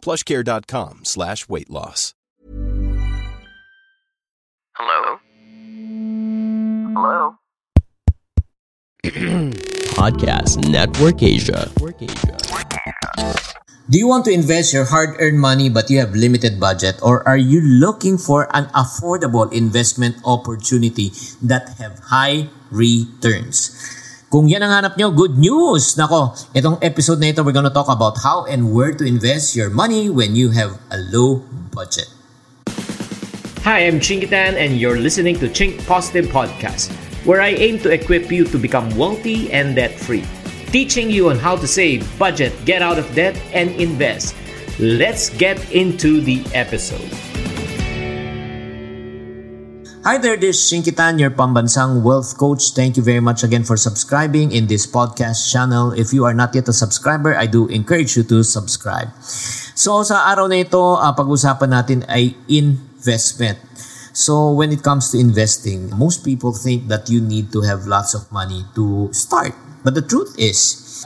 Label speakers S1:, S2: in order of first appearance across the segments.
S1: plushcare.com slash weight loss.
S2: Hello? Hello?
S3: Podcast Network Asia.
S4: Do you want to invest your hard-earned money but you have limited budget or are you looking for an affordable investment opportunity that have high returns? Kung yan ang hanap nyo, good news! Nako, itong episode na ito, we're gonna talk about how and where to invest your money when you have a low budget.
S5: Hi, I'm Chingitan, and you're listening to Chink Positive Podcast, where I aim to equip you to become wealthy and debt free, teaching you on how to save, budget, get out of debt, and invest. Let's get into the episode.
S4: Hi there, this is Shinkitan, your pambansang wealth coach. Thank you very much again for subscribing in this podcast channel. If you are not yet a subscriber, I do encourage you to subscribe. So sa araw na ito, uh, pag-usapan natin ay investment. So when it comes to investing, most people think that you need to have lots of money to start. But the truth is,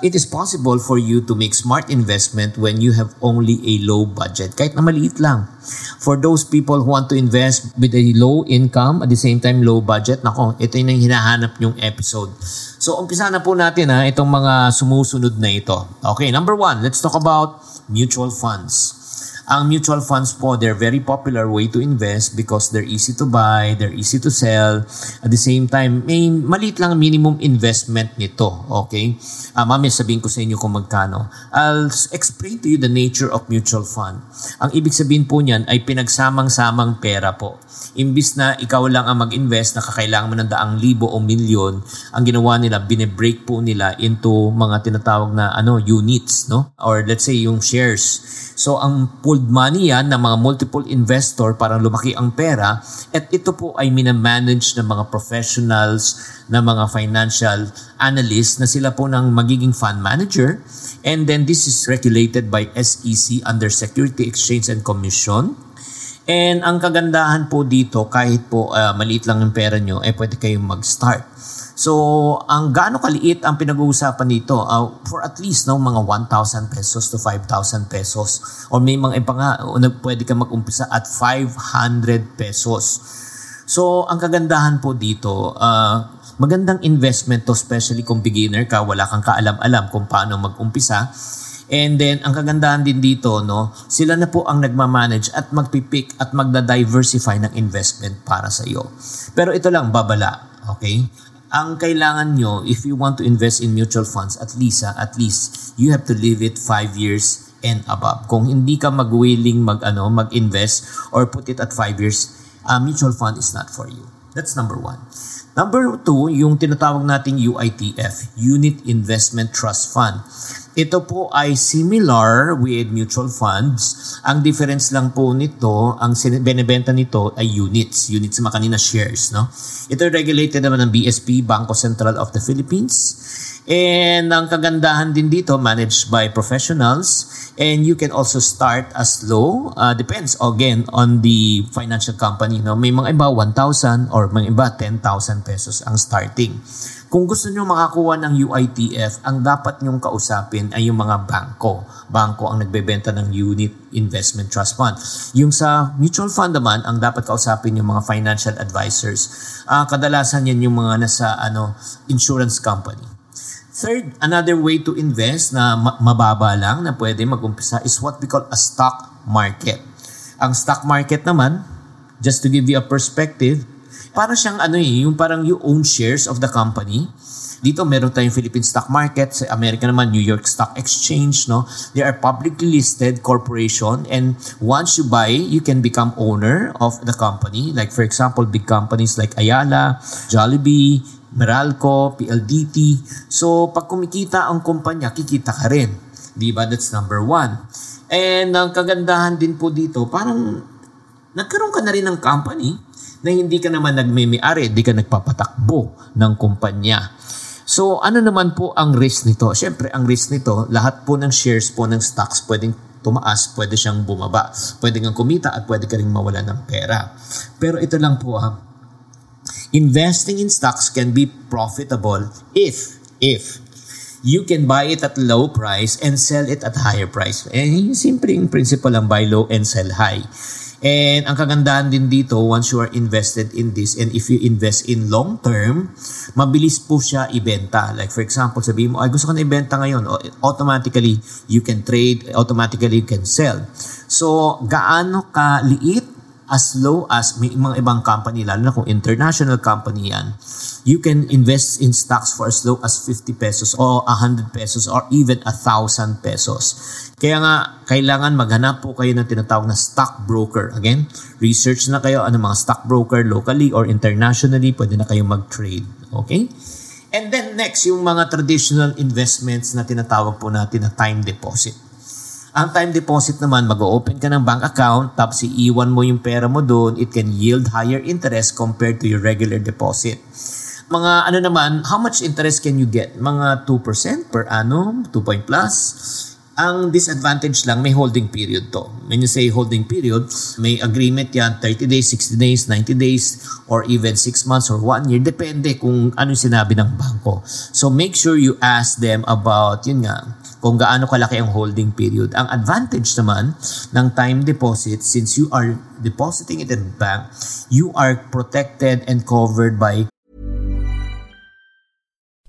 S4: it is possible for you to make smart investment when you have only a low budget, kahit na maliit lang. For those people who want to invest with a low income, at the same time low budget, nako, ito yung hinahanap yung episode. So, umpisa na po natin ha, itong mga sumusunod na ito. Okay, number one, let's talk about mutual funds. Ang mutual funds po, they're very popular way to invest because they're easy to buy, they're easy to sell. At the same time, may maliit lang minimum investment nito. Okay? Uh, mamaya sabihin ko sa inyo kung magkano. I'll explain to you the nature of mutual fund. Ang ibig sabihin po niyan ay pinagsamang-samang pera po. Imbis na ikaw lang ang mag-invest na kakailangan mo ng daang libo o milyon, ang ginawa nila, binebreak po nila into mga tinatawag na ano units, no? Or let's say yung shares. So ang pooled money yan ng mga multiple investor para lumaki ang pera at ito po ay minamanage ng mga professionals na mga financial analysts na sila po ng magiging fund manager and then this is regulated by SEC under Security Exchange and Commission And ang kagandahan po dito, kahit po uh, maliit lang yung pera nyo, eh pwede kayong mag-start. So, ang gaano kaliit ang pinag-uusapan dito? Uh, for at least no, mga 1,000 pesos to 5,000 pesos. Or may mga iba nga, pwede ka mag-umpisa at 500 pesos. So, ang kagandahan po dito, uh, magandang investment to, especially kung beginner ka, wala kang kaalam-alam kung paano mag-umpisa And then, ang kagandahan din dito, no, sila na po ang nagmamanage at magpipick at magda-diversify ng investment para sa iyo. Pero ito lang, babala. Okay? Ang kailangan nyo, if you want to invest in mutual funds, at least, ha, at least, you have to live it 5 years and above. Kung hindi ka mag-willing mag, ano, mag-invest or put it at 5 years, uh, mutual fund is not for you. That's number one. Number two, yung tinatawag nating UITF, Unit Investment Trust Fund. Ito po ay similar with mutual funds. Ang difference lang po nito, ang binebenta nito ay units. Units naman kanina shares. No? Ito regulated naman ng BSP, Bangko Sentral of the Philippines. And ang kagandahan din dito, managed by professionals. And you can also start as low. Uh, depends again on the financial company. No? May mga iba 1,000 or mga iba 10,000 pesos ang starting. Kung gusto nyo makakuha ng UITF, ang dapat nyong kausapin ay yung mga bangko. Bangko ang nagbebenta ng Unit Investment Trust Fund. Yung sa mutual fund naman, ang dapat kausapin yung mga financial advisors. Uh, kadalasan yan yung mga nasa ano, insurance company. Third, another way to invest na mababa lang na pwede mag-umpisa is what we call a stock market. Ang stock market naman, just to give you a perspective, para siyang ano eh, yung parang you own shares of the company. Dito meron tayong Philippine stock market, sa Amerika naman New York Stock Exchange, no? They are publicly listed corporation and once you buy, you can become owner of the company. Like for example, big companies like Ayala, Jollibee, Meralco, PLDT. So pag kumikita ang kumpanya, kikita ka rin. Di ba? That's number one. And ang kagandahan din po dito, parang nagkaroon ka na rin ng company na hindi ka naman nagmimiari, hindi ka nagpapatakbo ng kumpanya. So, ano naman po ang risk nito? Siyempre, ang risk nito, lahat po ng shares po ng stocks pwedeng tumaas, pwede siyang bumaba. Pwede kang kumita at pwede ka rin mawala ng pera. Pero ito lang po ha, investing in stocks can be profitable if, if you can buy it at low price and sell it at higher price. Eh, simple yung principle lang, buy low and sell high. And ang kagandahan din dito, once you are invested in this, and if you invest in long term, mabilis po siya ibenta. Like for example, sabihin mo, ay gusto ko na ibenta ngayon, automatically you can trade, automatically you can sell. So, gaano ka liit as low as may mga ibang company, lalo na kung international company yan, you can invest in stocks for as low as 50 pesos or 100 pesos or even 1,000 pesos. Kaya nga, kailangan maghanap po kayo ng tinatawag na stock broker. Again, research na kayo ano mga stock broker locally or internationally, pwede na kayo mag-trade. Okay? And then next, yung mga traditional investments na tinatawag po natin na time deposit. Ang time deposit naman, mag-open ka ng bank account, tapos iiwan mo yung pera mo doon, it can yield higher interest compared to your regular deposit. Mga ano naman, how much interest can you get? Mga 2% per annum, 2 point plus. Ang disadvantage lang, may holding period to. When you say holding period, may agreement yan, 30 days, 60 days, 90 days, or even 6 months or 1 year. Depende kung ano sinabi ng banko. So make sure you ask them about, yun nga, kung gaano kalaki ang holding period. Ang advantage naman ng time deposit, since you are depositing it in bank, you are protected and covered by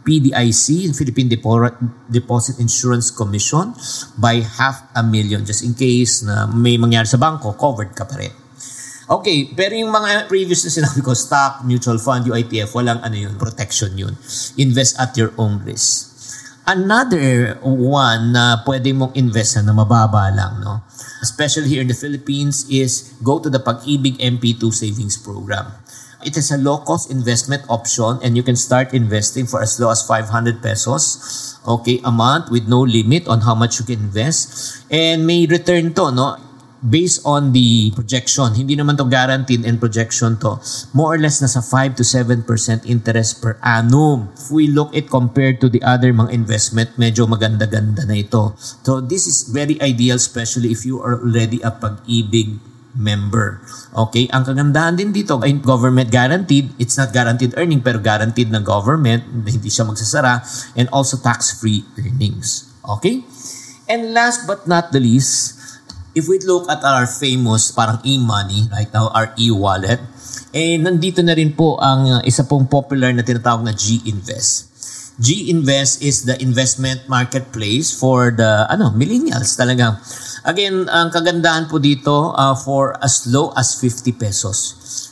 S4: PDIC, Philippine Depo- Deposit Insurance Commission, by half a million just in case na may mangyari sa bangko, covered ka pa rin. Okay, pero yung mga previous na sinabi ko, stock, mutual fund, UITF, walang ano yun, protection yun. Invest at your own risk. Another one na pwede mong invest na mababa lang, no? Especially here in the Philippines, is go to the Pag-ibig MP2 Savings Program. It is a low-cost investment option and you can start investing for as low as 500 pesos okay, a month with no limit on how much you can invest. And may return to, no? Based on the projection, hindi naman to guaranteed and projection to, more or less nasa 5 to 7% interest per annum. If we look it compared to the other mga investment, medyo maganda-ganda na ito. So this is very ideal, especially if you are already a pag-ibig member. Okay? Ang kagandahan din dito government guaranteed. It's not guaranteed earning pero guaranteed ng government. Hindi siya magsasara. And also tax-free earnings. Okay? And last but not the least, if we look at our famous parang e-money, right now, our e-wallet, eh, nandito na rin po ang uh, isa pong popular na tinatawag na G-Invest. G-Invest is the investment marketplace for the ano millennials talagang. Again, ang kagandahan po dito uh, for as low as 50 pesos.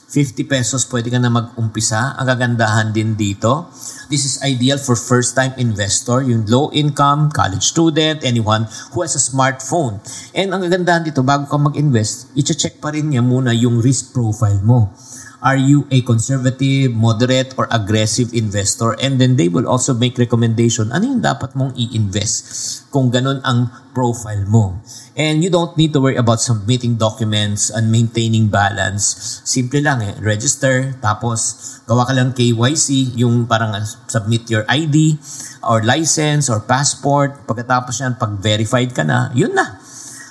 S4: 50 pesos pwede ka na mag-umpisa. Ang kagandahan din dito, this is ideal for first-time investor, yung low income, college student, anyone who has a smartphone. And ang kagandahan dito, bago ka mag-invest, i-check pa rin niya muna yung risk profile mo. Are you a conservative, moderate, or aggressive investor? And then they will also make recommendation ano yung dapat mong i-invest kung ganun ang profile mo. And you don't need to worry about submitting documents and maintaining balance. Simple lang eh. Register, tapos gawa ka lang KYC, yung parang submit your ID or license or passport. Pagkatapos yan, pag verified ka na, yun na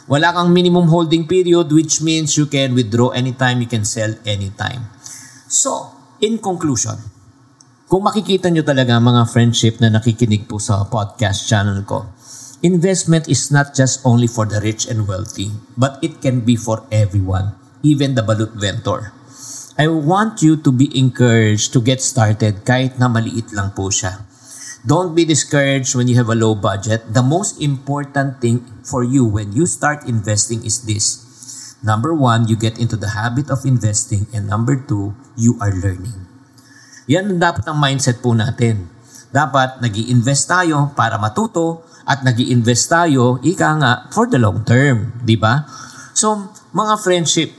S4: Wala kang minimum holding period which means you can withdraw anytime, you can sell anytime. So, in conclusion, kung makikita nyo talaga mga friendship na nakikinig po sa podcast channel ko, investment is not just only for the rich and wealthy, but it can be for everyone, even the balut ventor. I want you to be encouraged to get started kahit na maliit lang po siya. Don't be discouraged when you have a low budget. The most important thing for you when you start investing is this. Number one, you get into the habit of investing. And number two, you are learning. Yan ang dapat ang mindset po natin. Dapat nag invest tayo para matuto at nag invest tayo, ika nga, for the long term. di ba? So, mga friendship,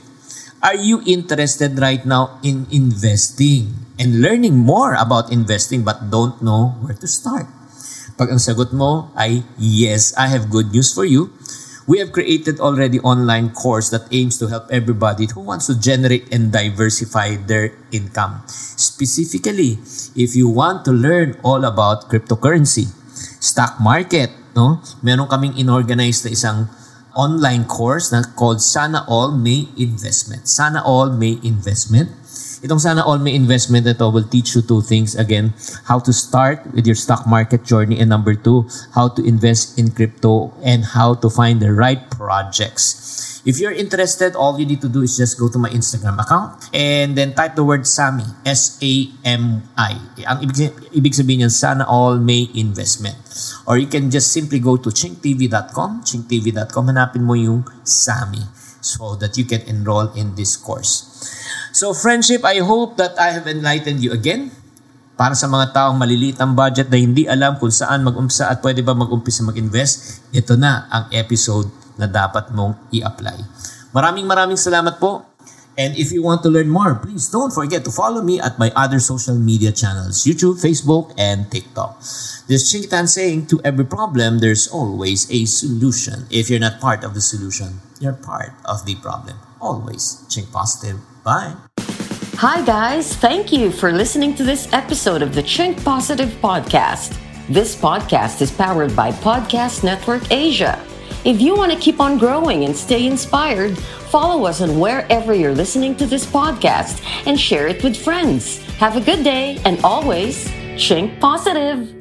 S4: Are you interested right now in investing and learning more about investing but don't know where to start? Pag ang sagot mo ay yes, I have good news for you. We have created already online course that aims to help everybody who wants to generate and diversify their income. Specifically, if you want to learn all about cryptocurrency, stock market, no? Meron kaming inorganize na isang online course na called Sana All May Investment. Sana All May Investment. Itong Sana All May Investment ito will teach you two things. Again, how to start with your stock market journey and number two, how to invest in crypto and how to find the right projects. If you're interested, all you need to do is just go to my Instagram account and then type the word SAMI, S-A-M-I. Ang ibig, ibig sabihin niyan, Sana All May Investment. Or you can just simply go to chinktv.com, chinktv.com, hanapin mo yung SAMI so that you can enroll in this course. So friendship, I hope that I have enlightened you again. Para sa mga taong maliliit ang budget na hindi alam kung saan mag-umpisa at pwede ba mag-umpisa mag-invest, ito na ang episode na dapat mong i-apply. Maraming maraming salamat po. And if you want to learn more, please don't forget to follow me at my other social media channels, YouTube, Facebook, and TikTok. This Chinkitan saying, to every problem, there's always a solution. If you're not part of the solution, you're part of the problem. Always. Chink positive. Bye.
S6: Hi, guys. Thank you for listening to this episode of the Chink Positive Podcast. This podcast is powered by Podcast Network Asia. If you want to keep on growing and stay inspired, follow us on wherever you're listening to this podcast and share it with friends. Have a good day and always chink positive.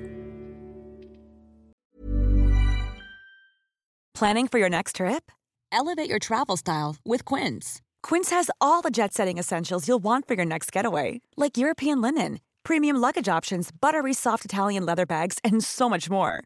S7: Planning for your next trip? Elevate your travel style with Quince. Quince has all the jet setting essentials you'll want for your next getaway, like European linen, premium luggage options, buttery soft Italian leather bags, and so much more